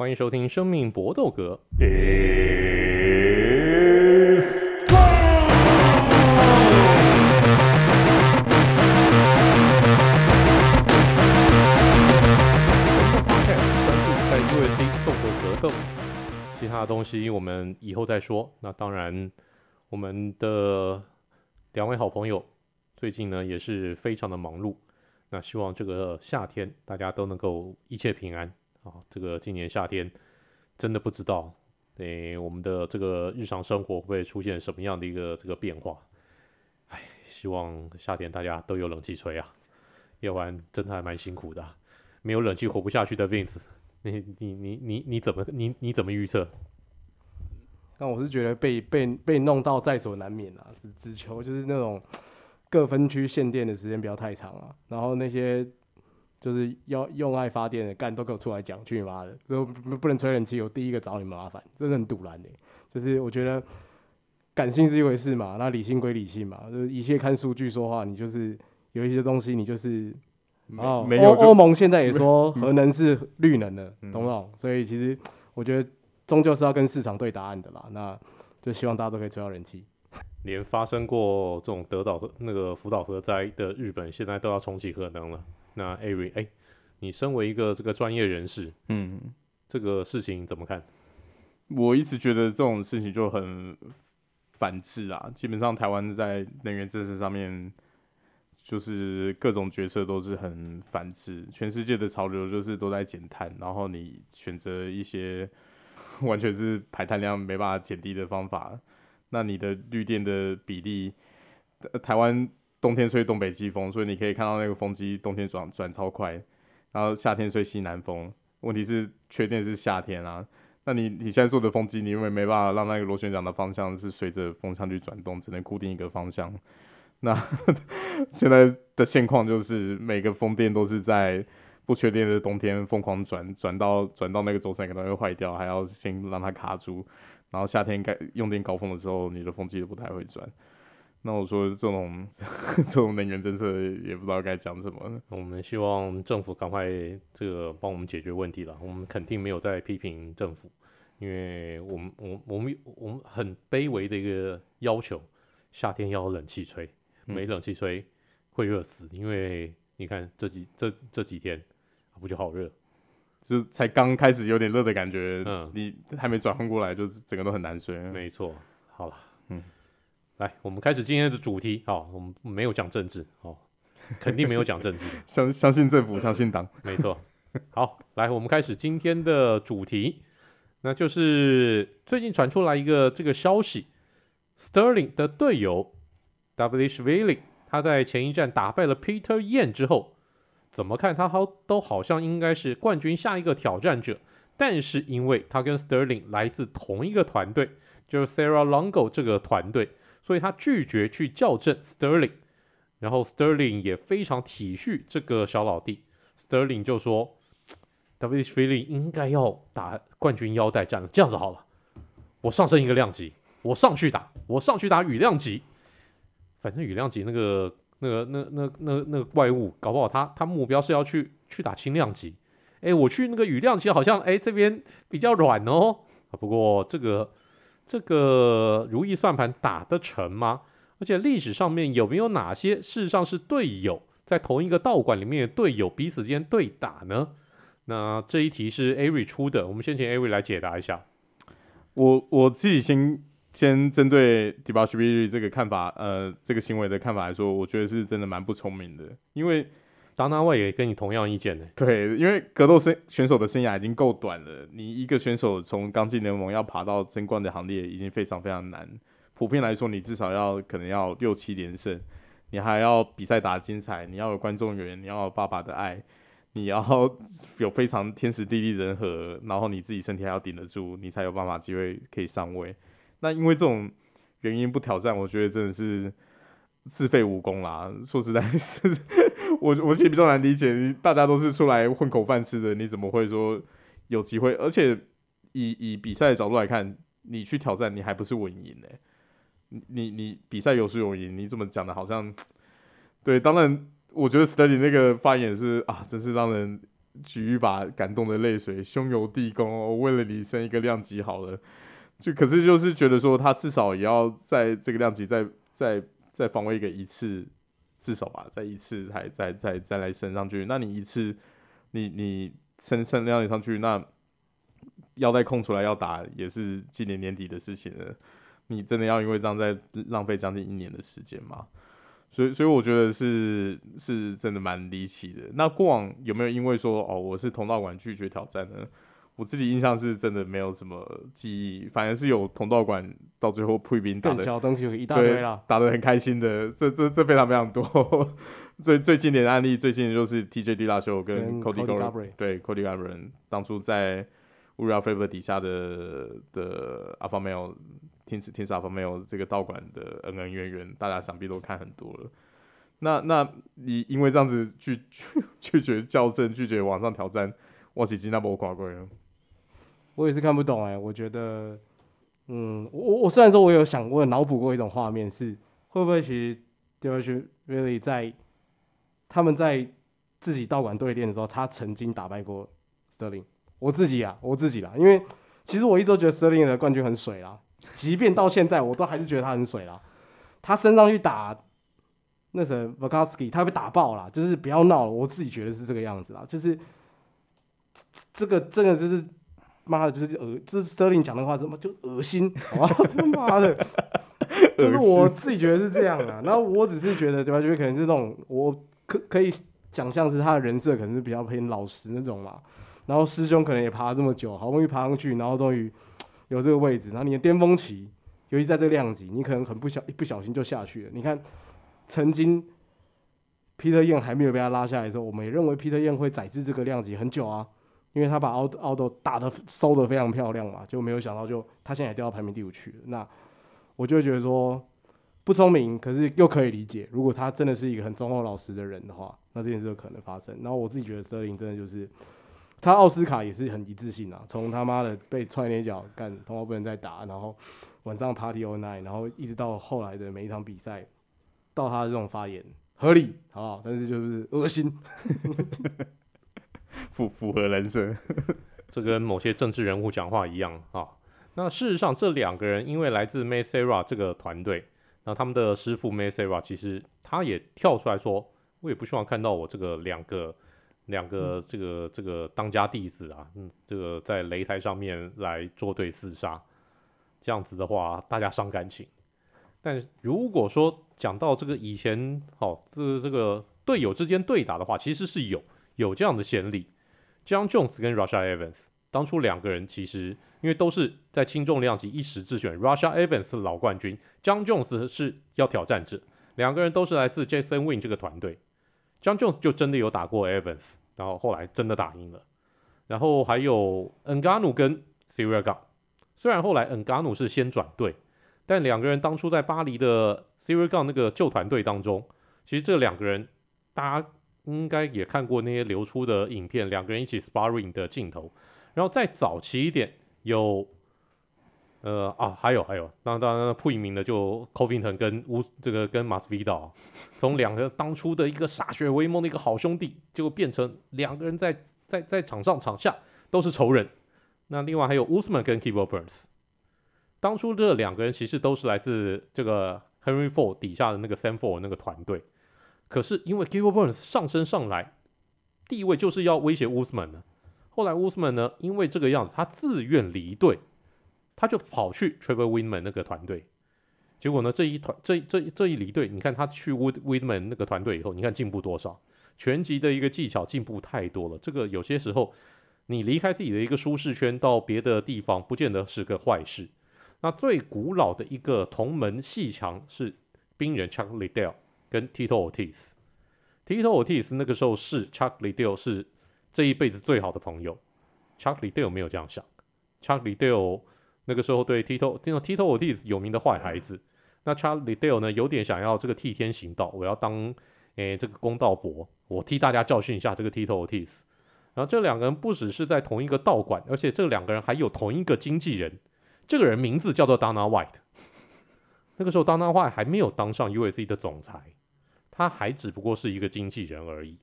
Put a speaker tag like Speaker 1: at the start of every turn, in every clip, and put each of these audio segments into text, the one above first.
Speaker 1: 欢迎收听《生命搏斗格》。在 UFC 综合格斗，其他的东西我们以后再说。那当然，我们的两位好朋友最近呢也是非常的忙碌。那希望这个夏天大家都能够一切平安。啊，这个今年夏天真的不知道，诶，我们的这个日常生活会出现什么样的一个这个变化？哎，希望夏天大家都有冷气吹啊，要不然真的还蛮辛苦的，没有冷气活不下去的 Vince，你你你你你怎么你你怎么预测？
Speaker 2: 那我是觉得被被被弄到在所难免啊，只只求就是那种各分区限电的时间不要太长啊，然后那些。就是要用爱发电的干都给我出来讲，去你妈的！都不能吹冷气，我第一个找你麻烦，真的很堵然的。就是我觉得感性是一回事嘛，那理性归理性嘛，就是一切看数据说话。你就是有一些东西，你就是哦，没有。欧盟现在也说核能是绿能的，嗯、懂不懂？所以其实我觉得终究是要跟市场对答案的啦。那就希望大家都可以吹到人气。
Speaker 1: 连发生过这种德岛那个福岛核灾的日本，现在都要重启核能了。那艾瑞哎，你身为一个这个专业人士，嗯，这个事情怎么看？
Speaker 3: 我一直觉得这种事情就很反智啊。基本上台湾在能源政策上面，就是各种决策都是很反智。全世界的潮流就是都在减碳，然后你选择一些 完全是排碳量没办法减低的方法，那你的绿电的比例，台湾。冬天吹东北季风，所以你可以看到那个风机冬天转转超快，然后夏天吹西南风。问题是缺电是夏天啊，那你你现在做的风机，你因为没办法让那个螺旋桨的方向是随着风向去转动，只能固定一个方向。那 现在的现况就是每个风电都是在不缺电的冬天疯狂转，转到转到那个轴承可能会坏掉，还要先让它卡住，然后夏天该用电高峰的时候，你的风机都不太会转。那我说这种 这种能源政策也不知道该讲什么。
Speaker 1: 我们希望政府赶快这个帮我们解决问题了。我们肯定没有在批评政府，因为我们我我们我们很卑微的一个要求，夏天要冷气吹，没冷气吹会热死。因为你看这几这这几天不就好热，
Speaker 3: 就才刚开始有点热的感觉，嗯，你还没转换过来，就整个都很难睡。
Speaker 1: 没错，好了，嗯。来，我们开始今天的主题。好，我们没有讲政治，哦，肯定没有讲政治。
Speaker 3: 相相信政府，相信党，
Speaker 1: 没错。好，来，我们开始今天的主题，那就是最近传出来一个这个消息，Sterling 的队友 Dvalishvili，他在前一站打败了 Peter Yan 之后，怎么看他好都好像应该是冠军下一个挑战者，但是因为他跟 Sterling 来自同一个团队，就是 Sarah Longo 这个团队。所以他拒绝去校正 Sterling，然后 Sterling 也非常体恤这个小老弟，Sterling 就说，Dvalishvili 应该要打冠军腰带战了，这样子好了，我上升一个量级，我上去打，我上去打羽量级，反正羽量级那个那个那那那那个怪物，搞不好他他目标是要去去打轻量级，哎，我去那个羽量级好像哎这边比较软哦，不过这个。这个如意算盘打得成吗？而且历史上面有没有哪些事实上是队友在同一个道馆里面的队友彼此间对打呢？那这一题是 Ari 出的，我们先请 Ari 来解答一下。
Speaker 3: 我我自己先先针对 Dvalishvili 这个看法，呃，这个行为的看法来说，我觉得是真的蛮不聪明的，因为。张大卫也跟你同样意见呢。对，因为格斗生选手的生涯已经够短了，你一个选手从刚进联盟要爬到争冠的行列已经非常非常难。普遍来说，你至少要可能要六七连胜，你还要比赛打精彩，你要有观众缘，你要有爸爸的爱，你要 有非常天时地利人和，然后你自己身体还要顶得住，你才有办法机会可以上位。那因为这种原因不挑战，我觉得真的是自废武功啦。说实在 是。我我其实比较难理解，大家都是出来混口饭吃的，你怎么会说有机会？而且以以比赛的角度来看，你去挑战，你还不是稳赢呢？你你你比赛有输有赢，你怎么讲的？好像对，当然，我觉得 Sterling 那个发言是啊，真是让人举一把感动的泪水，兄友弟恭，我为了你升一个量级好了。就可是就是觉得说他至少也要在这个量级再再再防卫个一次，至少吧，再一次还再再再来升上去。那你一次你你升升量级上去，那腰带空出来要打也是今年年底的事情了。你真的要因为这样再浪费将近一年的时间吗？所以，所以我觉得是是真的蛮离奇的。那过往有没有因为说哦，我是同道馆拒绝挑战呢？我自己印象是真的没有什么记忆，反而是有同道馆到最后破冰打的
Speaker 2: 小东西一大堆啦，
Speaker 3: 打的很开心的，这这这非常非常多。最最经典的案例，最近就是 TJ Dillashaw 跟 Cody Garbrandt 对 Cody Garbrandt 当初在 Urijah Faber 底下的的 Alpha Male。听听啥没有这个道馆的恩恩怨怨，大家想必都看很多了。那那你因为这样子拒拒 拒绝校正，拒绝往上挑战，我是真的没看过。
Speaker 2: 我也是看不懂哎、我觉得，嗯，我我虽然说我有想过脑补过一种画面，是会不会其实 Dvalishvili really 在他们在自己道馆对练的时候，他曾经打败过 Sterling。我自己啊，我自己啦，因为其实我一直都觉得 Sterling 的冠军很水啦。即便到现在，我都还是觉得他很水啦。他升上去打那谁 Vokoski，他被打爆了，就是不要闹了。我自己觉得是这个样子啦，就是这个真的就是妈的，就是恶，这是 Sterling 讲的话，怎么就恶心？好 吧，妈的，就是我自己觉得是这样的。然后我只是觉得，对吧？就是可能是这种，我可可以想象是他的人设，可能是比较偏老实那种嘛。然后师兄可能也爬了这么久，好不容易爬上去，然后终于。有这个位置，然后你的巅峰期，尤其在这个量级，你可能很不小一不小心就下去了。你看，曾经 Peter Yan 还没有被他拉下来的时候，我们也认为 Peter Yan 会载至这个量级很久啊，因为他把 Aldo 打得收得非常漂亮嘛，就没有想到就他现在也掉到排名第五去了。那我就会觉得说不聪明，可是又可以理解。如果他真的是一个很忠厚老实的人的话，那这件事有可能发生。然后我自己觉得 Sterling 真的就是。他奥斯卡也是很一致性啊，从他妈的被踹那脚干，通话不能再打，然后晚上 party all night，然后一直到后来的每一场比赛，到他的这种发言合理，好不好？但是就是恶心，
Speaker 3: 符符合人设，
Speaker 1: 这跟某些政治人物讲话一样啊。那事实上，这两个人因为来自 Matt Serra 这个团队，那他们的师傅 Matt Serra 其实他也跳出来说，我也不希望看到我这个两个。两个这个这个当家弟子啊，嗯，这个在擂台上面来作对厮杀，这样子的话，大家伤感情。但如果说讲到这个以前，哦，这个这个队友之间对打的话，其实是有有这样的先例。John Jones 跟 Rasha Evans 当初两个人其实因为都是在轻重量级一时之选，Rasha Evans 是老冠军，John Jones 是要挑战者，两个人都是来自 Jason Win 这个团队。John Jones 就真的有打过 Evans。然后后来真的打赢了，然后还有 Ngannou 跟 Ciryl Gane，虽然后来 Ngannou 是先转队，但两个人当初在巴黎的 Ciryl Gane 那个旧团队当中，其实这两个人大家应该也看过那些流出的影片，两个人一起 sparring 的镜头。然后再早期一点有，呃啊还有还有，当当然不明的就 Covington 跟乌这个跟 Masvidal。从两个当初的一个歃血为盟的一个好兄弟，结果变成两个人在在在场上场下都是仇人。那另外还有 Usman 跟 Gilbert Burns，当初这两个人其实都是来自这个 Henry Ford 底下的那个 Sam Ford 那个团队。可是因为 g i l b e r Burns 上升上来，地位就是要威胁 Usman 呢。后来 wusman 呢，因为这个样子，他自愿离队，他就跑去 Trevor Wittman 那个团队。结果呢，这一团这这这一离队，你看他去 Wood Weidman 那个团队以后，你看进步多少？拳击的一个技巧进步太多了。这个有些时候，你离开自己的一个舒适圈，到别的地方，不见得是个坏事。那最古老的一个同门戏强是冰人 Chuck Liddell 跟 Tito Ortiz。Tito Ortiz 那个时候是 Chuck Liddell 是这一辈子最好的朋友。Chuck Liddell 没有这样想。Chuck Liddell 那个时候对 Tito Tito Ortiz 有名的坏孩子。那 Chuck Liddell 呢，有点想要这个替天行道，我要当诶、这个公道伯，我替大家教训一下这个 Tito Ortiz。然后这两个人不只是在同一个道馆，而且这两个人还有同一个经纪人，这个人名字叫做 Dana White。那个时候 Dana White 还没有当上 USC 的总裁，他还只不过是一个经纪人而已。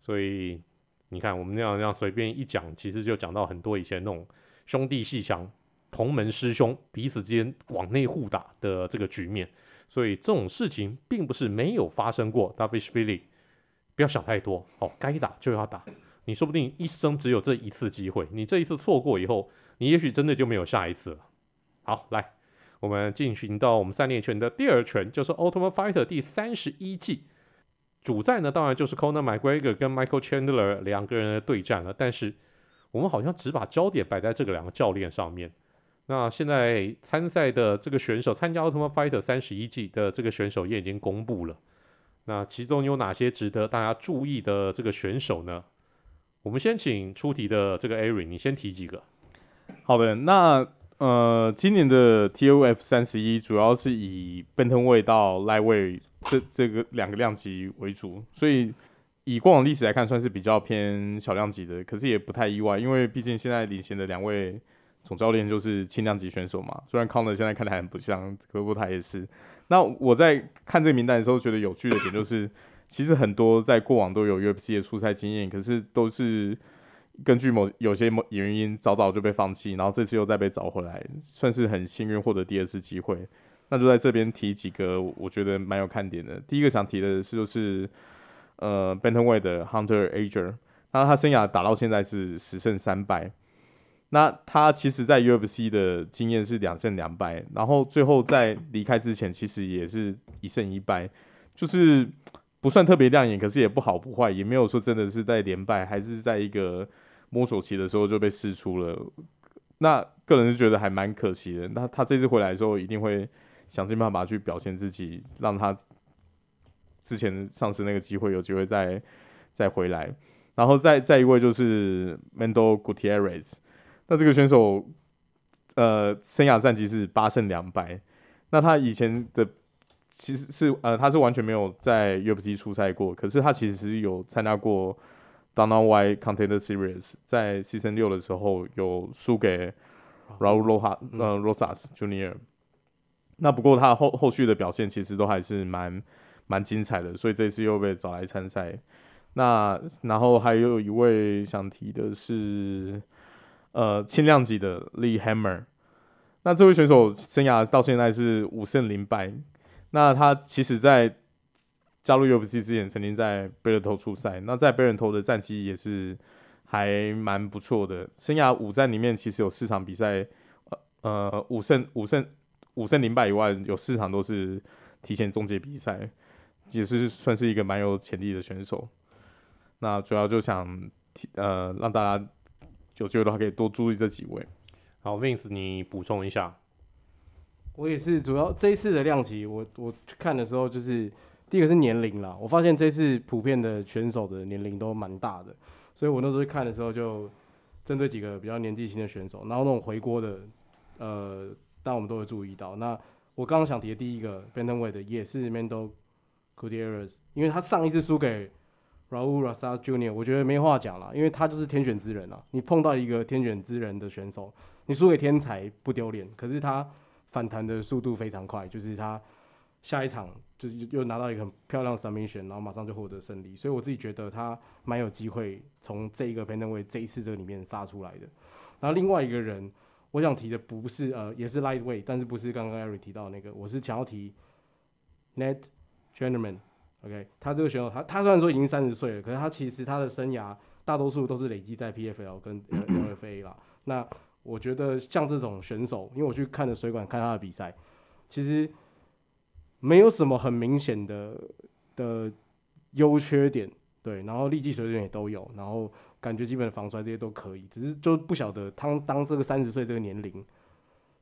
Speaker 1: 所以你看我们那样那样随便一讲，其实就讲到很多以前那种兄弟鬩墙、同门师兄彼此之间往内互打的这个局面。所以这种事情并不是没有发生过。Dvalishvili，不要想太多，哦，该打就要打。你说不定一生只有这一次机会，你这一次错过以后，你也许真的就没有下一次了。好，来，我们进行到我们三连拳的第二拳，就是 Ultimate Fighter 第三十一季。主战呢，当然就是 Conor McGregor 跟 Michael Chandler 两个人的对战了。但是我们好像只把焦点摆在这个两个教练上面。那现在参赛的这个选手，参加 Ultimate Fighter 三十一季的这个选手也已经公布了。那其中有哪些值得大家注意的这个选手呢？我们先请出题的这个 Ari，你先提几个。
Speaker 3: 好的，那呃，今年的 TOF 三十一主要是以 Bantamweight 到 Lie 位这这个两个量级为主，所以以过往历史来看，算是比较偏小量级的。可是也不太意外，因为毕竟现在领衔的两位总教练就是轻量级选手嘛。虽然 Conor 现在看起来很不像，可不他也是。那我在看这个名单的时候，觉得有趣的点就是。其实很多在过往都有 UFC 的出赛经验，可是都是根据某有些某原因早早就被放弃，然后这次又再被找回来，算是很幸运获得第二次机会。那就在这边提几个我觉得蛮有看点的。第一个想提的是就是呃 Bantamweight 的 Hunter Ager，那他生涯打到现在是十胜三败，那他其实在 UFC 的经验是两胜两败，然后最后在离开之前其实也是一胜一败，就是。不算特别亮眼，可是也不好不坏，也没有说真的是在连败，还是在一个摸索期的时候就被试出了。那个人是觉得还蛮可惜的。那他这次回来的时候，一定会想尽办法去表现自己，让他之前丧失那个机会有机会再再回来。然后再再一位就是 Mendo Gutierrez，那这个选手呃生涯战绩是八胜两败，那他以前的。其实是呃，他是完全没有在 UFC 出赛过，可是他其实是有参加过 Dana White Contender Series，在 Season 六的时候有输给 Raul Rojas 呃 Rosas Junior。那不过他后后续的表现其实都还是蛮蛮精彩的，所以这次又被找来参赛。那然后还有一位想提的是呃轻量级的 Lee Hammer，那这位选手生涯到现在是五胜零败。那他其实，在加入 UFC 之前，曾经在贝尔头出赛。那在贝尔头的战绩也是还蛮不错的。生涯五战里面，其实有四场比赛，呃呃五胜五胜五胜零败以外，有四场都是提前终结比赛，也是算是一个蛮有潜力的选手。那主要就想提呃让大家有机会的话，可以多注意这几位。
Speaker 1: 好，Vince，你补充一下。
Speaker 2: 我也是，主要这一次的量级，我我看的时候就是第一个是年龄啦，我发现这次普遍的选手的年龄都蛮大的，所以我那时候看的时候就针对几个比较年纪轻的选手，然后那种回锅的，呃，但我们都会注意到。那我刚刚想提的第一个 Bantamweight 的也是 Mendo Gutierrez，因为他上一次输给 Raul Rosas Junior，我觉得没话讲了，因为他就是天选之人啊，你碰到一个天选之人的选手，你输给天才不丢脸，可是他。反弹的速度非常快，就是他下一场就是又拿到一个很漂亮的 submission，然后马上就获得胜利，所以我自己觉得他蛮有机会从这一个 Bantamweight 这一次这个里面杀出来的。然后另外一个人，我想提的不是呃也是 lightweight，但是不是刚刚 Ari 提到的那个，我是想要提 Nat Shanderman，OK，他这个选手他他虽然说已经三十岁了，可是他其实他的生涯大多数都是累积在 PFL 跟 LFA 啦，那。我觉得像这种选手，因为我去看的水管看他的比赛，其实没有什么很明显的的优缺点，对，然后力技水准也都有，然后感觉基本的防摔这些都可以，只是就不晓得他当这个三十岁这个年龄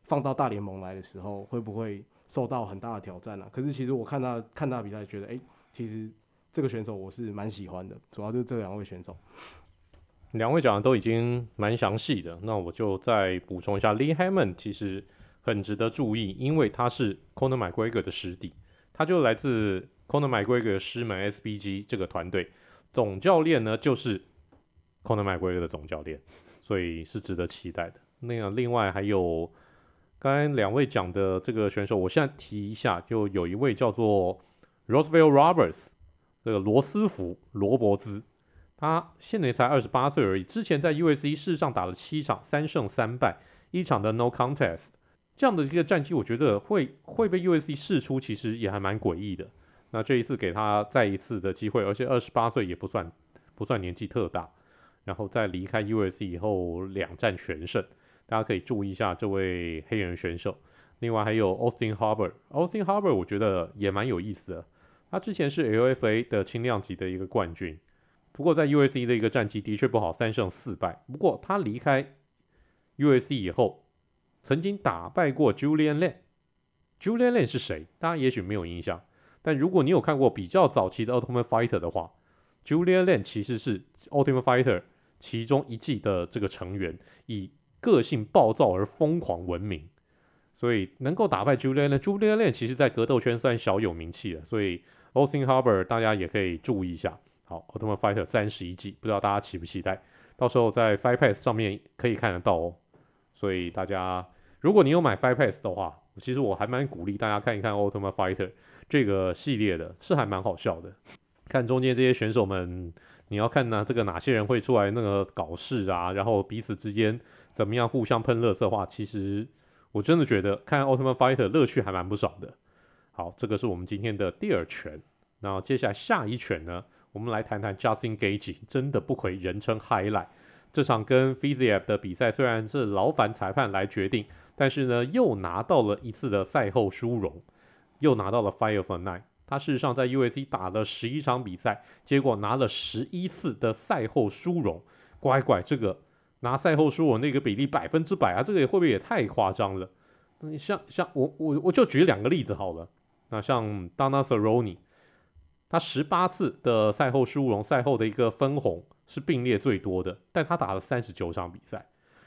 Speaker 2: 放到大联盟来的时候，会不会受到很大的挑战啊？可是其实我看他看他比赛，觉得哎、其实这个选手我是蛮喜欢的，主要就是这两位选手。
Speaker 1: 两位讲的都已经蛮详细的，那我就再补充一下，Lee Hammond 其实很值得注意，因为他是 Conor McGregor 的师弟，他就来自 Conor McGregor 师门 SBG 这个团队，总教练呢就是 Conor McGregor 的总教练，所以是值得期待的。那个另外还有刚才两位讲的这个选手，我现在提一下，就有一位叫做 Roosevelt Roberts，这个罗斯福罗伯兹。他现在才二十八岁而已，之前在 U S C 事实上打了七场，三胜三败，一场的 No Contest，这样的一个战绩，我觉得会会被 U.S.C. 试出，其实也还蛮诡异的。那这一次给他再一次的机会，而且二十八岁也不算不算年纪特大，然后在离开 U.S.C. 以后两战全胜，大家可以注意一下这位黑人选手。另外还有 Austin Harbor，Austin Harbor 我觉得也蛮有意思的。他之前是 LFA 的轻量级的一个冠军，不过在 U.S.C. 的一个战绩的确不好，三胜四败。不过他离开 U.S.C. 以后，曾经打败过 Julian Lane。Julian Lane 是谁？大家也许没有印象。但如果你有看过比较早期的 Ultimate Fighter 的话，Julian Lane 其实是 Ultimate Fighter 其中一季的这个成员，以个性暴躁而疯狂闻名。所以能够打败 Julian Lane，Julian Lane 其实在格斗圈算小有名气了。所以 Austin Harbor 大家也可以注意一下。好，Ultimate Fighter 三十一季，不知道大家期不期待？到时候在 Fight Pass 上面可以看得到哦。所以大家，如果你有买 Fight Pass 的话，其实我还蛮鼓励大家看一看 Ultimate Fighter。这个系列的是还蛮好笑的，看中间这些选手们，你要看呢，这个哪些人会出来那个搞事啊，然后彼此之间怎么样互相喷垃圾话，其实我真的觉得看 Ultimate Fighter 乐趣还蛮不少的。好，这个是我们今天的第二拳，那接下来下一拳呢，我们来谈谈 Justin Gaethje，真的不愧人称 Highlight，这场跟 Fiziev 的比赛虽然是劳烦裁判来决定，但是呢又拿到了一次的赛后殊荣。又拿到了 Fight of Night。他事实上在 UFC 打了十一场比赛，结果拿了十一次的赛后殊荣。乖乖，这个拿赛后殊荣那个比例百分之百啊，这个也会不会也太夸张了？你像像我我我就举两个例子好了。那像 Donald Cerrone，他十八次的赛后殊荣，赛后的一个分红是并列最多的，但他打了三十九场比赛。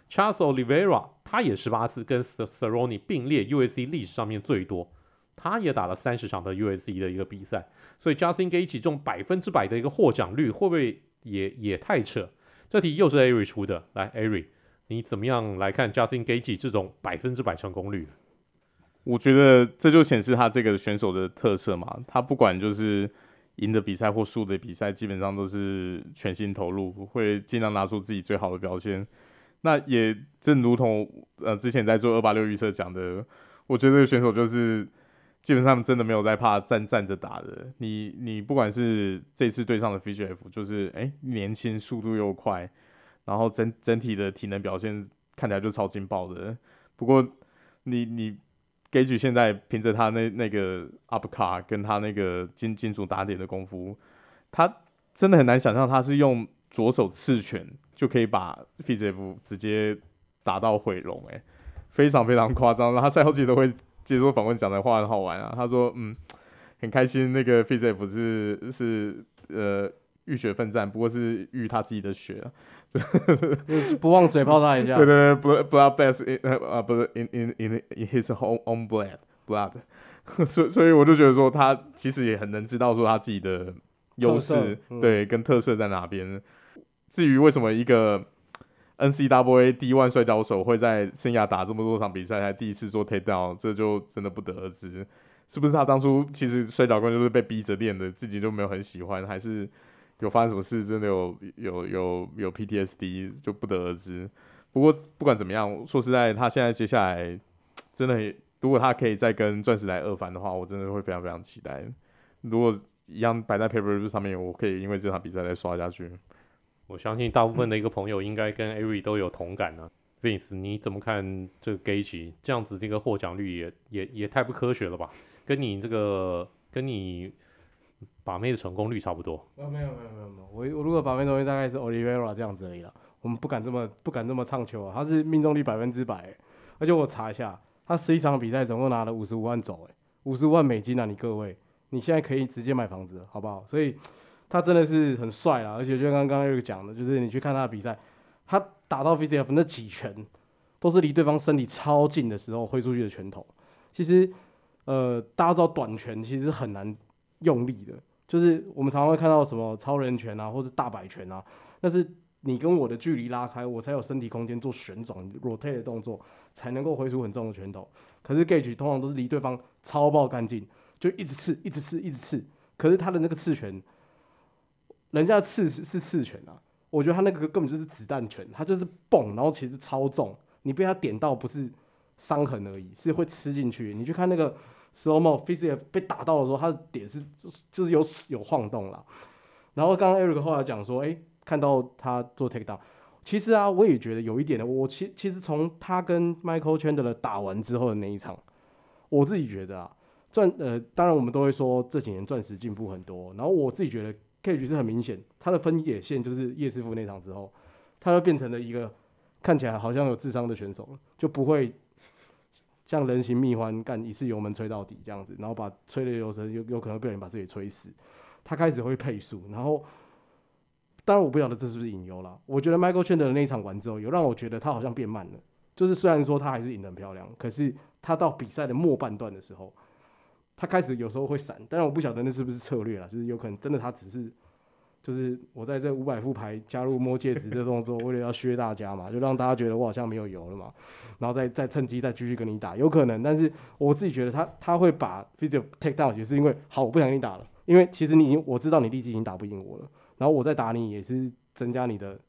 Speaker 1: Charles Oliveira 他也十八次跟 Cerone 并列 UFC 历史上面最多。他也打了三十场的 UFC 的一个比赛，所以 Justin Gage 这种百分之百的一个获奖率会不会也也太扯？这题又是 Ari 出的，来 Ari，你怎么样来看 Justin Gage 这种百分之百成功率？
Speaker 3: 我觉得这就显示他这个选手的特色嘛，他不管就是赢的比赛或输的比赛，基本上都是全心投入，会尽量拿出自己最好的表现。那也正如同呃之前在做二八六预测讲的，我觉得这个选手就是。基本上真的没有在怕站站着打的。你你不管是这次对上的 Fiziev，就是哎、年轻，速度又快，然后整整体的体能表现看起来就超劲爆的。不过你你 Gaethje 现在凭着他那那个 up 卡跟他那个金金属打点的功夫，他真的很难想象他是用左手刺拳就可以把 Fiziev 直接打到毁容，哎，非常非常夸张。然后他赛后记者会。接受访问讲的话很好玩啊，他说嗯，很开心那个 Fiziev 是是呃浴血奋战，不过是浴他自己的血啊，
Speaker 2: 不忘嘴炮他一下。
Speaker 3: 对对对，blood blood in 呃不是 in in in in his own own blood blood，所以所以我就觉得说他其实也很能知道说他自己的优势对跟特色在哪边。至于为什么一个 NCAA D1 摔跤手会在生涯打这么多场比赛，才第一次做 takedown，这就真的不得而知。是不是他当初其实摔跤棍就是被逼着练的，自己就没有很喜欢，还是有发生什么事，真的有有有有 PTSD，就不得而知。不过不管怎么样，说实在，他现在接下来真的，如果他可以再跟钻石来二番的话，我真的会非常非常期待。如果一样摆在 paper 上面，我可以因为这场比赛再刷下去。
Speaker 1: 我相信大部分的一个朋友应该跟 Ari 都有同感呢、啊。Vince，你怎么看这个 Gaethje 这样子这个获奖率也也也太不科学了吧？跟你这个跟你把妹的成功率差不多。
Speaker 2: 啊，没有没有没有没有，我我如果把妹成功率大概是 Oliveira 这样子而已了。我们不敢这么不敢这么唱球啊，他是命中率百分之百，而且我查一下，他十一场比赛总共拿了五十五万走，哎，五十五万美金啊！你各位，你现在可以直接买房子了，好不好？所以。他真的是很帅啊，而且就像刚刚有讲的，就是你去看他的比赛，他打到 VCF 那几拳，都是离对方身体超近的时候挥出去的拳头。其实，呃，大家知道短拳其实很难用力的，就是我们常常会看到什么超人拳啊，或是大摆拳啊，但是你跟我的距离拉开，我才有身体空间做旋转 rotate 的动作，才能够挥出很重的拳头。可是 Gage 通常都是离对方超爆干净，就一直刺，一直刺，一直刺。可是他的那个刺拳。人家刺是是刺拳啊，我觉得他那个根本就是子弹拳，他就是蹦，然后其实超重，你被他点到不是伤痕而已，是会吃进去。你去看那个 slow mo Fiziev 被打到的时候，他的点是就是有有晃动了。然后刚刚 Eric 后来讲说，哎、看到他做 take down，其实啊，我也觉得有一点的。我其其实从他跟 Michael Chandler 打完之后的那一场，我自己觉得啊。钻呃，当然我们都会说这几年钻石进步很多。然后我自己觉得 Cage 是很明显，他的分野线就是叶师傅那场之后，他就变成了一个看起来好像有智商的选手了，就不会像人形蜜獾干一次油门吹到底这样子，然后把吹的有时有有可能被人把自己吹死。他开始会配速，然后当然我不晓得这是不是隐忧啦。我觉得 Michael chand 的那一场完之后，有让我觉得他好像变慢了。就是虽然说他还是赢得很漂亮，可是他到比赛的末半段的时候。他开始有时候会闪，但是我不晓得那是不是策略啦，就是有可能真的他只是，就是我在这五百副牌加入摸戒指这动作，为了要削大家嘛，就让大家觉得我好像没有油了嘛，然后再再趁机再继续跟你打，有可能，但是我自己觉得他他会把 Fiziev take down 也是因为好，我不想跟你打了，因为其实你已经我知道你力气已经打不赢我了，然后我再打你也是增加你的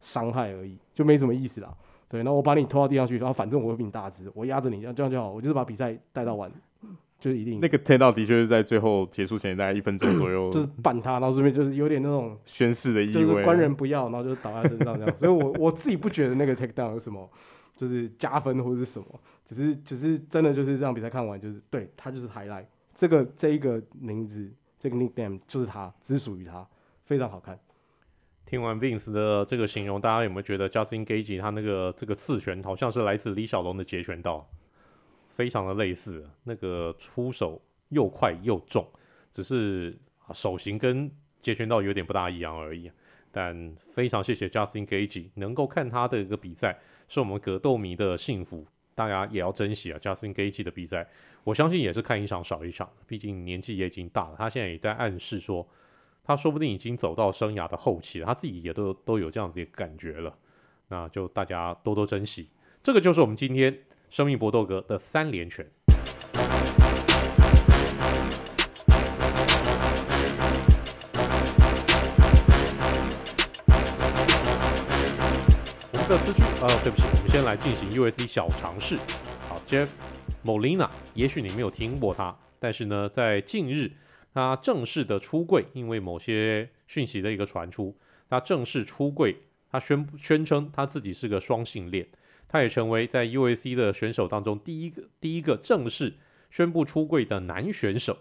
Speaker 2: 伤害而已，就没什么意思啦。对，然后我把你拖到地上去，然后反正我会比你大只，我压着你，这样这样就好，我就是把比赛带到完。就是一定
Speaker 3: 那个 take down 的确是在最后结束前大概一分钟左右，
Speaker 2: 就是绊他，然后顺便就是有点那种
Speaker 3: 宣誓的意味，
Speaker 2: 就是官人不要，然后就倒在身上这样。所以我我自己不觉得那个 take down 有什么，就是加分或者是什么，只是只是真的就是这场比赛看完就是对他就是 highlight，这个这一个名字这个 nickname 就是他，只属于他，非常好看。
Speaker 1: 听完 Vince 的这个形容，大家有没有觉得 Justin Gaethje 他那个这个刺拳好像是来自李小龙的截拳道？非常的类似，那个出手又快又重，只是手型跟截拳道有点不大一样而已。但非常谢谢 Justin Gage 能够看他的一个比赛，是我们格斗迷的幸福，大家也要珍惜啊。Justin Gage 的比赛，我相信也是看一场少一场，毕竟年纪也已经大了。他现在也在暗示说，他说不定已经走到生涯的后期了，他自己也都都有这样子的感觉了。那就大家多多珍惜，这个就是我们今天。生命搏斗格的三连拳。我们的词句，呃，对不起，我们先来进行 USC 小尝试。好，Jeff Molina，也许你没有听过他，但是呢，在近日他正式的出柜，因为某些讯息的一个传出，他正式出柜，他宣宣称他自己是个双性恋。他也成为在 UFC 的选手当中第一个第一个正式宣布出柜的男选手。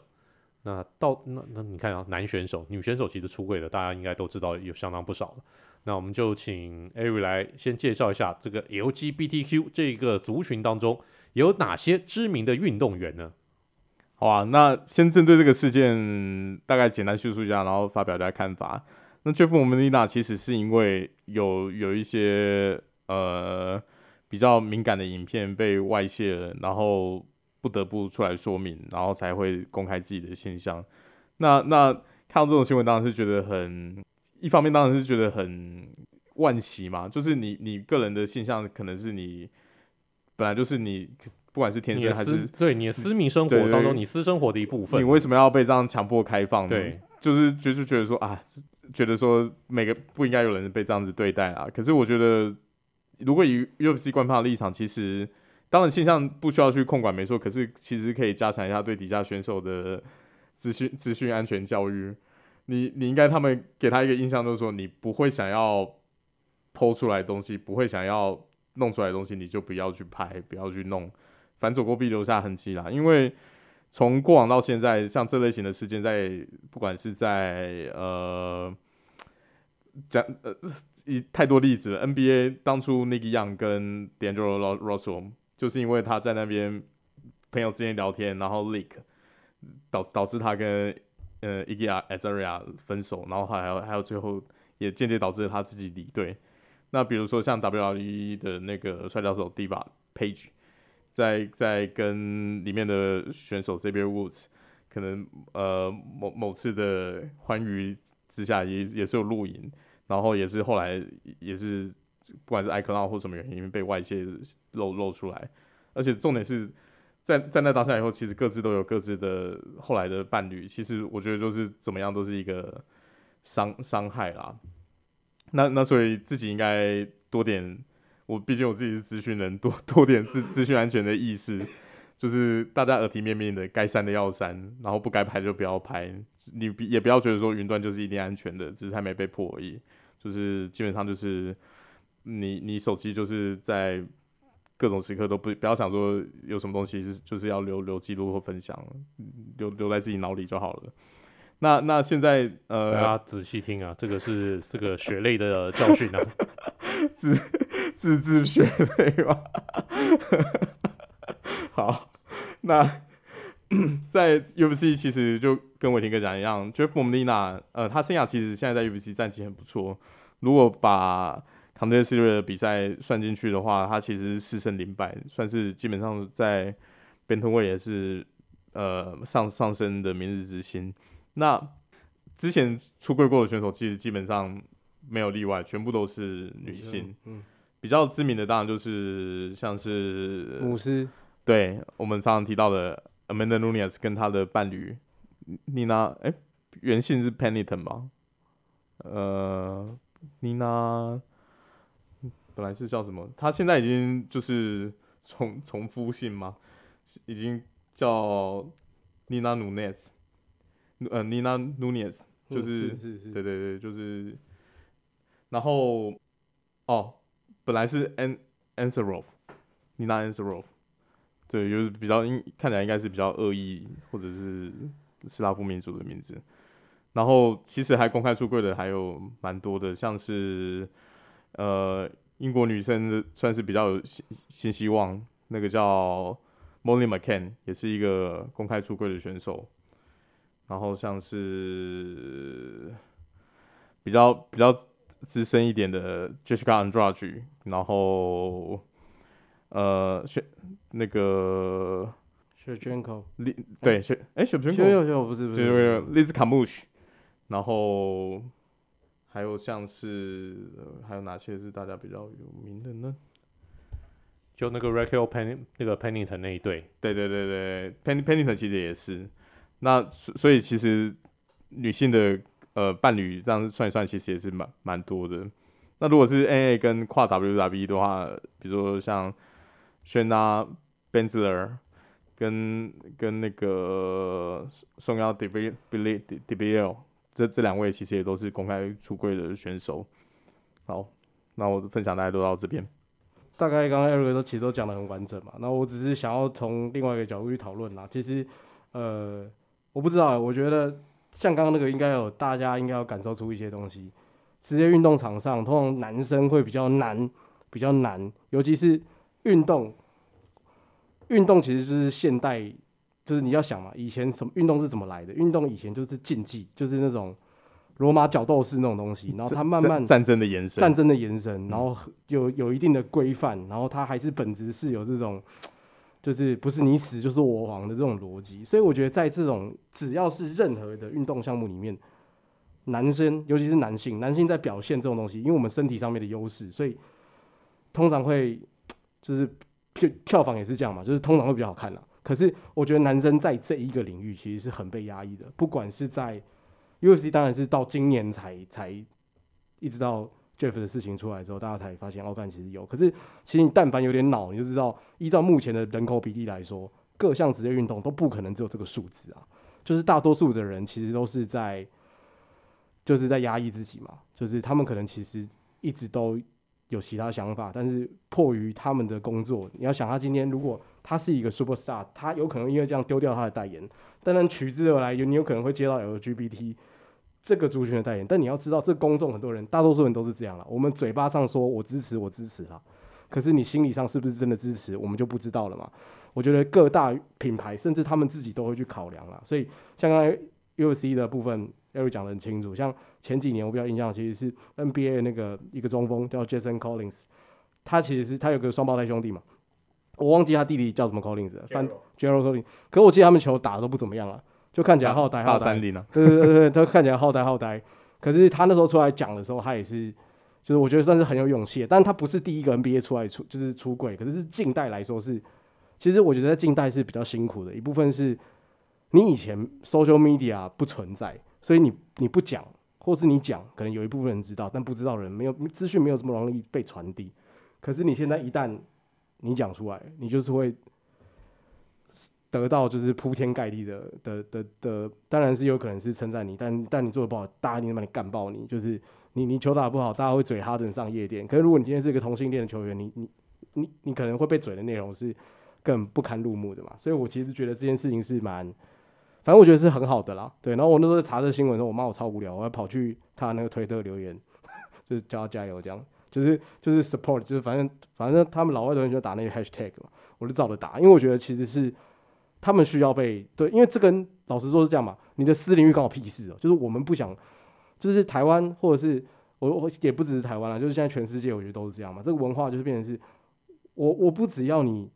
Speaker 1: 那到那那你看啊，男选手、女选手其实出柜的，大家应该都知道有相当不少了。那我们就请 Ari 来先介绍一下这个 LGBTQ 这个族群当中有哪些知名的运动员呢？
Speaker 3: 好啊，那先针对这个事件大概简单叙述一下，然后发表大家看法。那 Jeff Molina 其实是因为有有一些呃。比较敏感的影片被外泄了，然后不得不出来说明，然后才会公开自己的现象。那那看到这种新闻，当然是觉得很，一方面当然是觉得很惋惜嘛，就是你你个人的现象可能是你本来就是你，不管是天生还是
Speaker 1: 对你的私密生活当中，你私生活的一部分，
Speaker 3: 你为什么要被这样强迫开放呢？
Speaker 1: 对，
Speaker 3: 就是就是觉得说啊，觉得说每个不应该有人被这样子对待啊。可是我觉得。如果以 UFC 官方的立场，其实当然现象不需要去控管，没错。可是其实可以加强一下对底下选手的资讯资讯安全教育。你你应该他们给他一个印象，就是说你不会想要抛出来东西，不会想要弄出来的东西，你就不要去拍，不要去弄。反走过必留下痕迹啦。因为从过往到现在，像这类型的事件，在不管是在呃讲呃。一太多例子了，NBA 当初 Nick Young 跟 D'Angelo Russell 就是因为他在那边朋友之间聊天，然后 leak 导导致他跟呃 Iggy Azalea 分手，然后还有还有最后也间接导致他自己离队。那比如说像 WWE 的那个摔跤手 Diva Page，在在跟里面的选手 Xavier Woods 可能呃某某次的欢愉之下也也是有录影。然后也是后来也是不管是 iCloud 或什么原因被外界露露出来，而且重点是在在那当下以后，其实各自都有各自的后来的伴侣。其实我觉得就是怎么样都是一个伤伤害啦。那那所以自己应该多点，我毕竟我自己是资讯人，多多点资资讯安全的意识，就是大家耳提面命的，该删的要删，然后不该拍就不要拍。你也不要觉得说云端就是一定安全的，只是还没被破而已。就是基本上就是你你手机就是在各种时刻都不不要想说有什么东西是就是要留留记录或分享，留留在自己脑里就好了。那那现在呃，
Speaker 1: 大家仔细听啊，这个是这个血泪的教训啊，
Speaker 3: 自自自血泪吧。好，那 在 UFC 其实就跟伟霆哥讲一样，Jeff Molina 呃，他生涯其实现在在 UFC 战绩很不错。如果把 Contender Series 的比赛算进去的话，他其实是四胜零败，算是基本上在 Bantamweight 也是呃上上升的明日之星。那之前出柜过的选手，其实基本上没有例外，全部都是女性。嗯，比较知名的当然就是像是
Speaker 2: 姆斯，
Speaker 3: 对我们常常提到的 Amanda Nunes 跟她的伴侣妮娜，哎，原姓是 Pennington 吧？呃，妮娜本来是叫什么？她现在已经就是重重复姓吗？已经叫妮娜努内斯。呃，Nina Nunes 就是，
Speaker 2: 是是是，
Speaker 3: 对对对，就是，然后，哦，本来是 An Ansaroff，Nina Ansaroff，对，就是比较应看起来应该是比较恶意或者是斯拉夫民族的名字，然后其实还公开出柜的还有蛮多的，像是呃英国女生算是比较有新新希望，那个叫 Molly McCann 也是一个公开出柜的选手。然后像是比较比较资深一点的 Jessica Andrade，然后呃选那个
Speaker 2: Shevchenko，
Speaker 3: 对选哎
Speaker 2: Shevchenko 不是不是，
Speaker 3: 就是 Liz Carmouche，然后还有像是还有哪些是大家比较有名的呢？
Speaker 1: 就那个 Raquel Pen 那个 Pennington 那一对，
Speaker 3: 对对对对，Pen Pennington 其实也是。那所以其实女性的呃伴侣这样算一算，其实也是蛮蛮多的。那如果是 NA 跟跨 WWE 的话，比如说像 Shayna Baszler 跟跟那个松腰 Deville 这这两位其实也都是公开出柜的选手。好，那我分享大家都到这边。
Speaker 2: 大概刚刚 Eric 都其实都讲的很完整嘛。那我只是想要从另外一个角度去讨论啦。其实呃。我不知道，我觉得像刚刚那个应该有大家应该要感受出一些东西。职业运动场上，通常男生会比较难，比较难，尤其是运动。运动其实就是现代，就是你要想嘛，以前什么运动是怎么来的？运动以前就是竞技，就是那种罗马角斗士那种东西。然后它慢慢
Speaker 3: 战争的延伸，
Speaker 2: 战争的延伸，然后有有一定的规范，然后它还是本质是有这种。就是不是你死就是我亡的这种逻辑，所以我觉得在这种只要是任何的运动项目里面，男生尤其是男性，男性在表现这种东西，因为我们身体上面的优势，所以通常会就是票票房也是这样嘛，就是通常会比较好看啦。可是我觉得男生在这一个领域其实是很被压抑的，不管是在 UFC，当然是到今年才才一直到。Jeff 的事情出来之后，大家才发现奥干其实有。可是，其实你但凡有点脑，你就知道，依照目前的人口比例来说，各项职业运动都不可能只有这个数字啊。就是大多数的人其实都是在，就是在压抑自己嘛。就是他们可能其实一直都有其他想法，但是迫于他们的工作，你要想他今天如果他是一个 super star，他有可能因为这样丢掉他的代言，但然取之而来，有你有可能会接到 LGBT。这个族群的代言，但你要知道，这公众很多人，大多数人都是这样了。我们嘴巴上说我支持，我支持他，可是你心理上是不是真的支持，我们就不知道了嘛。我觉得各大品牌甚至他们自己都会去考量了。所以像刚才 UFC 的部分，Eric 讲的很清楚。像前几年我比较印象，其实是 NBA 那个一个中锋叫 Jason Collins，他其实是他有个双胞胎兄弟嘛，我忘记他弟弟叫什么 Collins，反 Gerald Collins，可我记得他们球打的都不怎么样啊。就看起来好呆好呆，
Speaker 3: 啊，
Speaker 2: 对对对对，他看起来好呆好呆。可是他那时候出来讲的时候，他也是，就是我觉得算是很有勇气。但他不是第一个 NBA 出来出就是出柜，可是是近代来说是，其实我觉得在近代是比较辛苦的。一部分是你以前 social media 不存在，所以你你不讲，或是你讲，可能有一部分人知道，但不知道的人没有资讯没有这么容易被传递。可是你现在一旦你讲出来，你就是会得到就是铺天盖地的的的的，当然是有可能是称赞你，但但你做的不好，大家一定把你干爆你。就是你你球打不好，大家会嘴哈登上夜店。可是如果你今天是一个同性恋的球员，你你你你可能会被嘴的内容是更不堪入目的嘛。所以我其实觉得这件事情是蛮，反正我觉得是很好的啦。对，然后我那时候在查这新闻的时候，我妈我超无聊，我还跑去他那个推特留言，就是叫他加油这样。就是就是 support，就是反正反正他们老外的人就打那个 hashtag 嘛，我就照着打，因为我觉得其实是他们需要被对，因为这跟老实说是这样嘛，你的私领域关我屁事哦，就是我们不想，就是台湾或者是我我也不只是台湾啦，就是现在全世界我觉得都是这样嘛，这个文化就是变成是，我我不只要你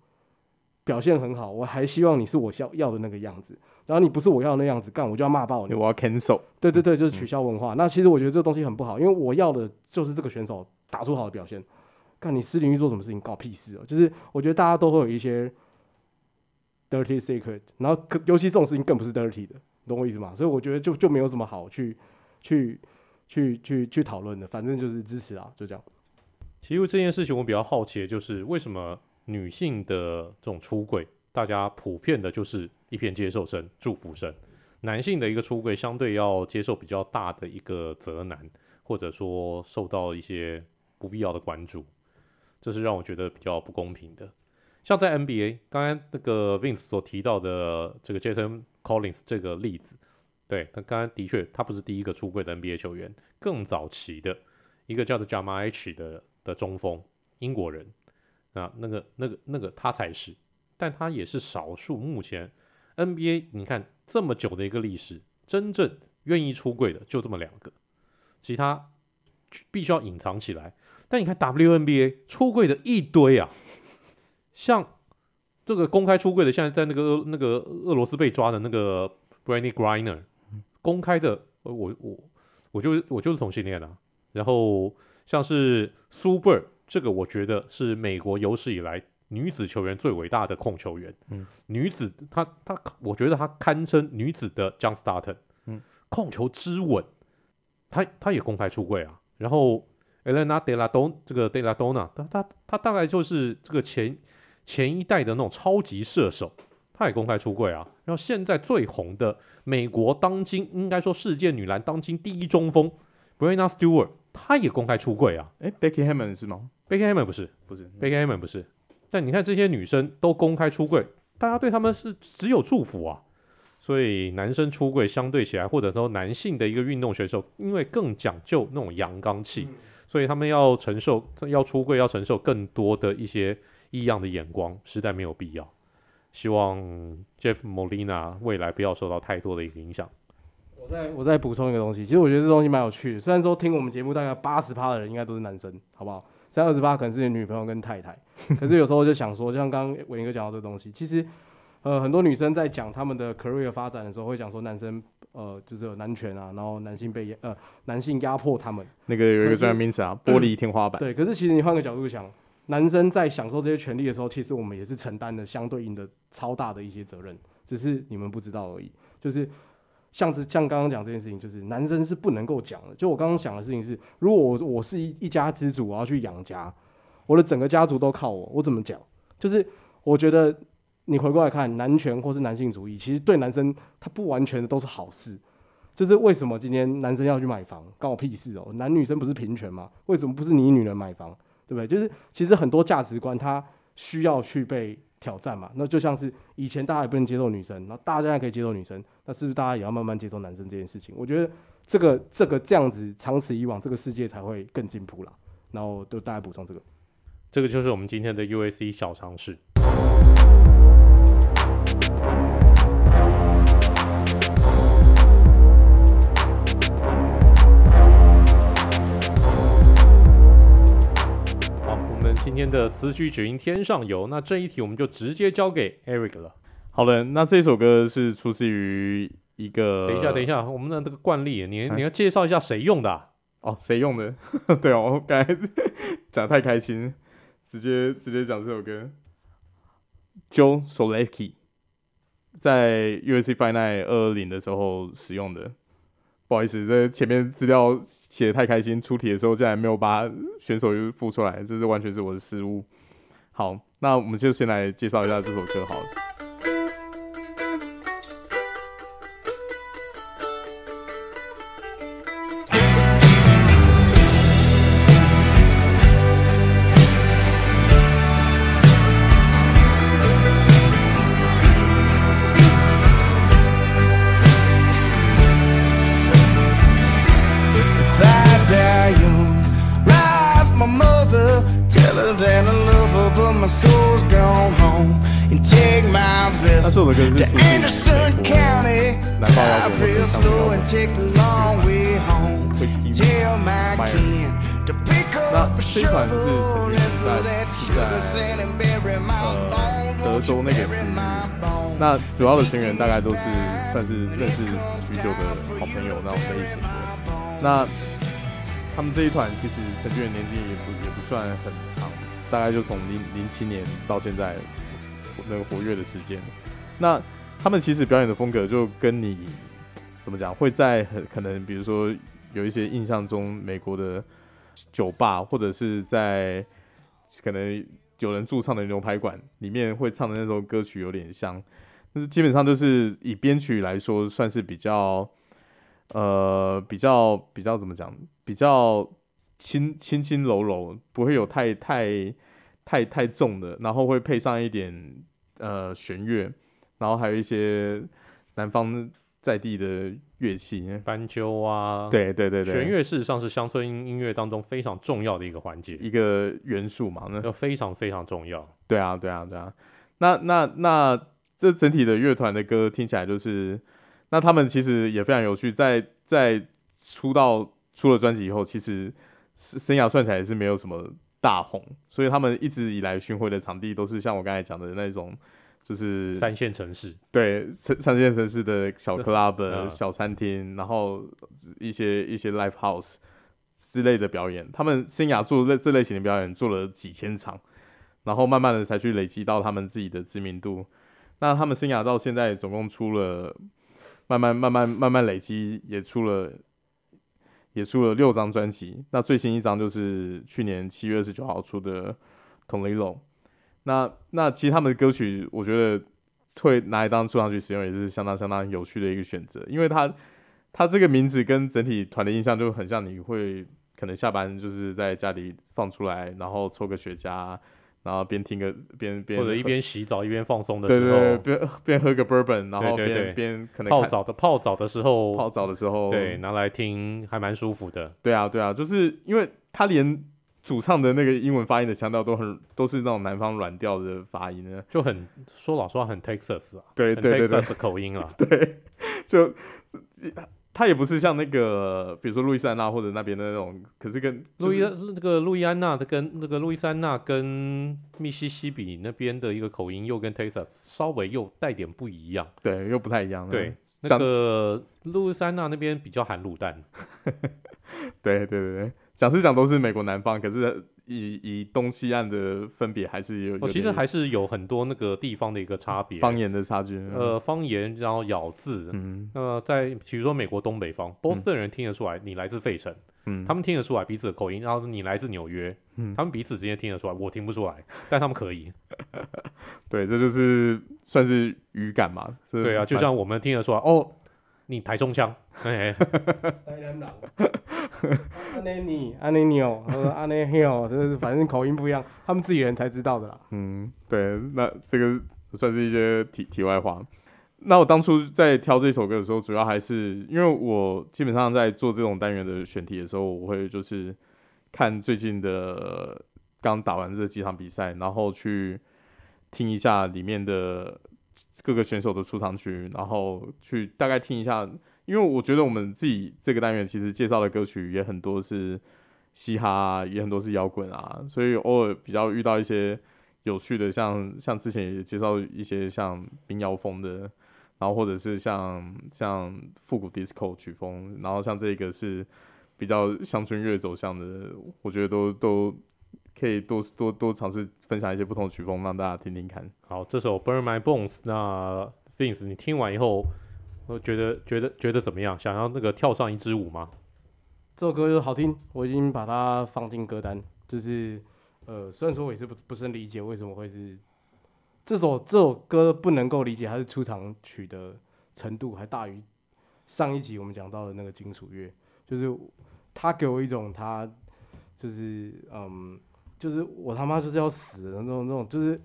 Speaker 2: 表现很好，我还希望你是我要要的那个样子，然后你不是我要的那样子干，我就要骂爆你，
Speaker 3: 我要 cancel，
Speaker 2: 对对对，就是取消文化，嗯、那其实我觉得这个东西很不好，因为我要的就是这个选手。打出好的表现，看你私领域做什么事情，搞屁事哦！就是我觉得大家都会有一些 dirty secret，然后尤其这种事情更不是 dirty 的，懂我意思吗？所以我觉得就就没有什么好去去去去去讨论的，反正就是支持啊，就这样。
Speaker 1: 其实这件事情我比较好奇的就是，为什么女性的这种出柜，大家普遍的就是一片接受声、祝福声；男性的一个出柜，相对要接受比较大的一个责难，或者说受到一些。不必要的关注，这是让我觉得比较不公平的。像在 NBA，刚刚那个 Vince 所提到的这个 Jason Collins 这个例子，对，他刚刚的确他不是第一个出柜的 NBA 球员，更早期的一个叫做 Jamal H 的的中锋，英国人，啊，那个那个那个他才是，但他也是少数。目前 NBA 你看这么久的一个历史，真正愿意出柜的就这么两个，其他必须要隐藏起来。但你看 WNBA 出柜的一堆啊，像这个公开出柜的，现在在那个那个俄罗斯被抓的那个 Brandy Griner，公开的，我我我就我就是同性恋啊。然后像是 Super 这个我觉得是美国有史以来女子球员最伟大的控球员，嗯，女子她她我觉得她堪称女子的 John Starton 嗯，控球之稳，她她也公开出柜啊，然后。Elena Della Donna 这个 Della Donna，她她她大概就是这个前前一代的那种超级射手，她也公开出柜啊。然后现在最红的美国当今应该说世界女篮当今第一中锋 Breanna Stewart，他也公开出柜啊。
Speaker 3: 诶，Becky Hammon 是吗
Speaker 1: ？Becky Hammon 不是，不是 Becky Hammon 不是。但你看这些女生都公开出柜，大家对他们是只有祝福啊。所以男生出柜相对起来，或者说男性的一个运动选手，因为更讲究那种阳刚气。嗯所以他们要承受，要出柜，要承受更多的一些异样的眼光，实在没有必要。希望 Jeff Molina 未来不要受到太多的影响。
Speaker 2: 我再我再补充一个东西，其实我觉得这东西蛮有趣的。虽然说听我们节目大概八十趴的人应该都是男生，好不好？三二十八可能是你女朋友跟太太。可是有时候就想说，像刚刚伟宁哥讲到这东西，其实呃很多女生在讲他们的 career 发展的时候，会讲说男生。呃，就是有男权啊，然后男性被呃男性压迫他们，
Speaker 3: 那个有一个专业名词啊，玻璃天花板。
Speaker 2: 对，可是其实你换个角度想，男生在享受这些权利的时候，其实我们也是承担了相对应的超大的一些责任，只是你们不知道而已。就是像这像刚刚讲这件事情，就是男生是不能够讲的。就我刚刚想的事情是，如果我我是一一家之主，我要去养家，我的整个家族都靠我，我怎么讲？就是我觉得。你回过来看，男权或是男性主义，其实对男生他不完全的都是好事。就是为什么今天男生要去买房，关我屁事哦？男女生不是平权吗？为什么不是你女人买房，对不对？就是其实很多价值观它需要去被挑战嘛。那就像是以前大家也不能接受女生，那大家现在可以接受女生，那是不是大家也要慢慢接受男生这件事情？我觉得这个这个这样子长此以往，这个世界才会更进步了。然后就大家补充这个，
Speaker 1: 这个就是我们今天的 U S C 小常识。今天的词曲只应天上有，那这一题我们就直接交给 Eric 了。
Speaker 3: 好的，那这首歌是出自于一个……
Speaker 1: 等一下，等一下，我们的这个惯例，你你要介绍一下谁用的、啊？
Speaker 3: 哦，谁用的？对哦，我刚才讲太开心，直接直接讲这首歌。Joe Solecki 在 UFC Fight Night 二二零的时候使用的。不好意思，这前面资料写的太开心，出题的时候竟然没有把选手又附出来，这是完全是我的失误。好，那我们就先来介绍一下这首歌好了。
Speaker 4: 这一团是成员在是在呃德州
Speaker 3: 那个，那主要的成员大概都是算是认识许久的好朋友那种类型的。那他们这一团其实成员年纪也不也不算很长，大概就从零零七年到现在那个活跃的时间。那他们其实表演的风格就跟你怎么讲，会在很可能比如说有一些印象中美国的酒吧，或者是在可能有人驻唱的牛排馆里面会唱的那首歌曲有点像。但是基本上就是以编曲来说，算是比较，呃，比较比较怎么讲，比较轻轻轻柔柔，不会有太太太太重的，然后会配上一点呃弦乐，然后还有一些南方在地的乐器，
Speaker 1: 斑鸠啊，
Speaker 3: 对对对对，
Speaker 1: 弦乐事实上是乡村音乐当中非常重要的一个环节，
Speaker 3: 一个元素嘛，那
Speaker 1: 非常非常重要。
Speaker 3: 对啊对啊对啊，那那那。这整体的乐团的歌听起来就是，那他们其实也非常有趣，在在出道出了专辑以后，其实生涯算起来也是没有什么大红，所以他们一直以来巡回的场地都是像我刚才讲的那种，就是
Speaker 1: 三线城市，
Speaker 3: 对，三三线城市的小 club、
Speaker 1: 嗯、
Speaker 3: 小餐厅，然后一些一些 live house 之类的表演，他们生涯做这这类型的表演做了几千场，然后慢慢的才去累积到他们自己的知名度。那他们生涯到现在总共出了，慢慢慢慢慢慢累积，也出了也出了六张专辑。那最新一张就是去年七月二十九号出的《Tonello》。那那其实他们的歌曲，我觉得会拿来当出场曲使用，也是相当相当有趣的一个选择。因为他他这个名字跟整体团的印象就很像，你会可能下班就是在家里放出来，然后抽个雪茄。然后边听个边边，
Speaker 1: 或者一边洗澡一边放松的时候，
Speaker 3: 对对对，边边喝个 bourbon，然后边边可能
Speaker 1: 泡澡的泡澡的时候，
Speaker 3: 泡澡的时候，
Speaker 1: 对，拿来听还蛮舒服的。
Speaker 3: 对啊对啊，就是因为他连主唱的那个英文发音的腔调都很都是那种南方软调的发音呢，
Speaker 1: 就很说老实话很 Texas 啊，
Speaker 3: 对对对对
Speaker 1: ，Texas 的口音啊，
Speaker 3: 对，就。他也不是像那个，比如说路易斯安那或者那边的那种，可是跟、就是、
Speaker 1: 路易那个路易安那的跟那个路易斯安那跟密西西比那边的一个口音又跟 Texas 稍微又带点不一样，
Speaker 3: 对，又不太一样。
Speaker 1: 对，那个路易斯安那那边比较含卤蛋。
Speaker 3: 对对对对，讲是讲都是美国南方，可是。以以东西岸的分别还是有，有，
Speaker 1: 其实还是有很多那个地方的一个差别，
Speaker 3: 方言的差距。
Speaker 1: 呃，方言，然后咬字，嗯，那么在比如说美国东北方，波士顿人听得出来你来自费城，嗯，他们听得出来彼此的口音，然后你来自纽约，嗯，他们彼此之间听得出来，我听不出来，但他们可以。
Speaker 3: 对，这就是算是语感嘛。
Speaker 1: 对啊，就像我们听得出来，哦。你台中腔，哎，
Speaker 2: 台南人，阿内尼，阿内尼哦，阿内嘿哦，这是反正口音不一样，他们自己人才知道的啦。
Speaker 3: 嗯，对，那这个算是一些题题外话。那我当初在挑这首歌的时候，主要还是因为我基本上在做这种单元的选题的时候，我会就是看最近的刚打完这几场比赛，然后去听一下里面的。各个选手的出场曲，然后去大概听一下，因为我觉得我们自己这个单元其实介绍的歌曲也很多是嘻哈，也很多是摇滚啊，所以偶尔比较遇到一些有趣的，像像之前也介绍一些像民谣风的，然后或者是像像复古 disco 曲风，然后像这个是比较乡村乐走向的，我觉得都都。可以多多多尝试分享一些不同的曲风，让大家听听看。
Speaker 1: 好，这首《Burn My Bones》，那 Vince，你听完以后，我觉得觉得觉得怎么样？想要那个跳上一支舞吗？
Speaker 2: 这首歌就好听，我已经把它放进歌单。就是呃，虽然说我也是不不是很理解为什么会是这首这首歌不能够理解，它是出场曲的程度还大于上一集我们讲到的那个金属乐，就是他给我一种他就是嗯，就是我他妈就是要死的那种那种，就是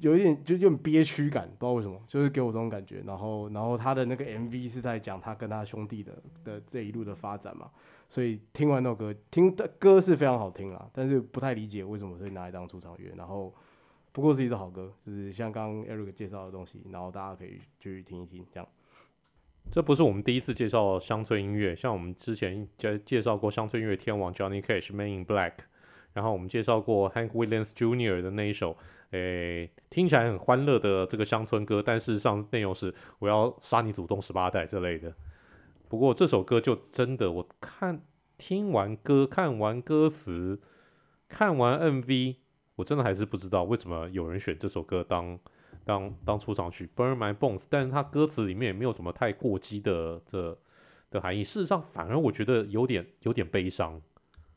Speaker 2: 有一点就有点憋屈感，不知道为什么，就是给我这种感觉。然后然后他的那个 MV 是在讲他跟他兄弟的的这一路的发展嘛。所以听完那首歌，听的歌是非常好听啦，但是不太理解为什么会拿来当出场乐。然后不过是一首好歌，就是像刚刚 Eric 介绍的东西，然后大家可以去听一听。这样，
Speaker 1: 这不是我们第一次介绍乡村音乐，像我们之前介介绍过乡村音乐天王 Johnny Cash Man in Black，然后我们介绍过 Hank Williams Jr. 的那一首，诶，听起来很欢乐的这个乡村歌，但事实上内容是我要杀你祖宗十八代这类的。不过这首歌就真的，我看听完歌，看完歌词，看完 MV，我真的还是不知道为什么有人选这首歌当当当出场曲《Burn My Bones》，但是它歌词里面也没有什么太过激的的的含义。事实上，反而我觉得有点有点悲伤，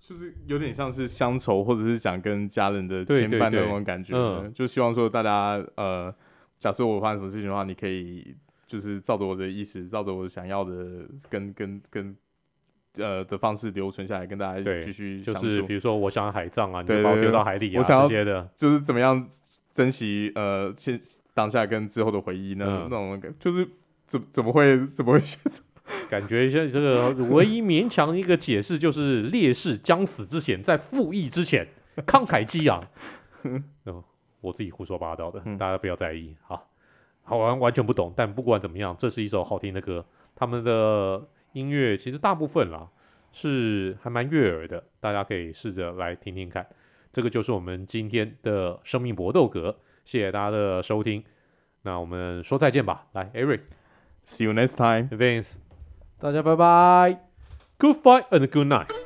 Speaker 3: 就是有点像是乡愁，或者是讲跟家人的牵绊的那种感觉。嗯，就希望说大家呃，假设我发生什么事情的话，你可以。就是照着我的意思，照着我想要的跟，跟跟跟呃的方式留存下来，跟大家继续。就是比
Speaker 1: 如说，我想要海葬啊，你就把我丢到海里啊，
Speaker 3: 我想要
Speaker 1: 这些的。
Speaker 3: 就是怎么样珍惜呃现当下跟之后的回忆呢？嗯、那种感，就是怎怎么会怎么会选择？
Speaker 1: 感觉像这个唯一勉强的一个解释就是烈士将死之前，在复役之前慷慨激昂。嗯，我自己胡说八道的，大家不要在意。好。好玩，完全不懂，但不管怎么样，这是一首好听的歌。他们的音乐其实大部分啦是还蛮悦耳的，大家可以试着来听听看。这个就是我们今天的生命搏斗格，谢谢大家的收听。那我们说再见吧，来，Eric，See
Speaker 3: you next time，Vince，
Speaker 2: 大家拜拜，
Speaker 1: Good fight and good night。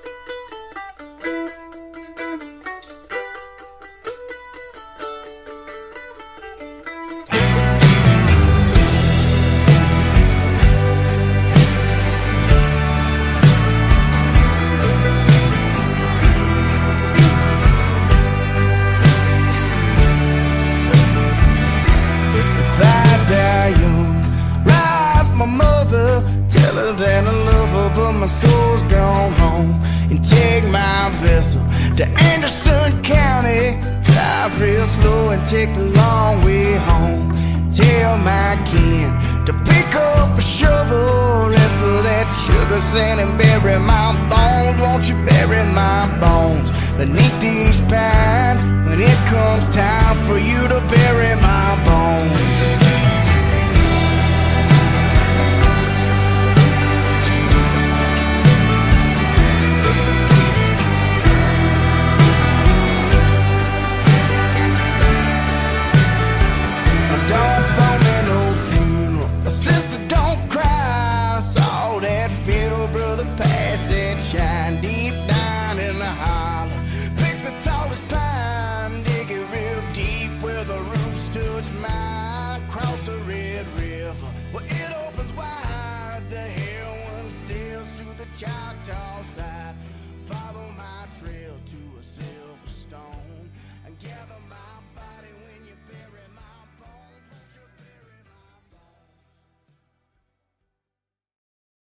Speaker 4: my soul's gone home and take my vessel to Anderson County. Drive real slow and take the long way home. Tell my kin to pick up a shovel, wrestle that sugar sand and bury my bones. Won't you bury my bones beneath these pines when it comes time for you to bury my bones?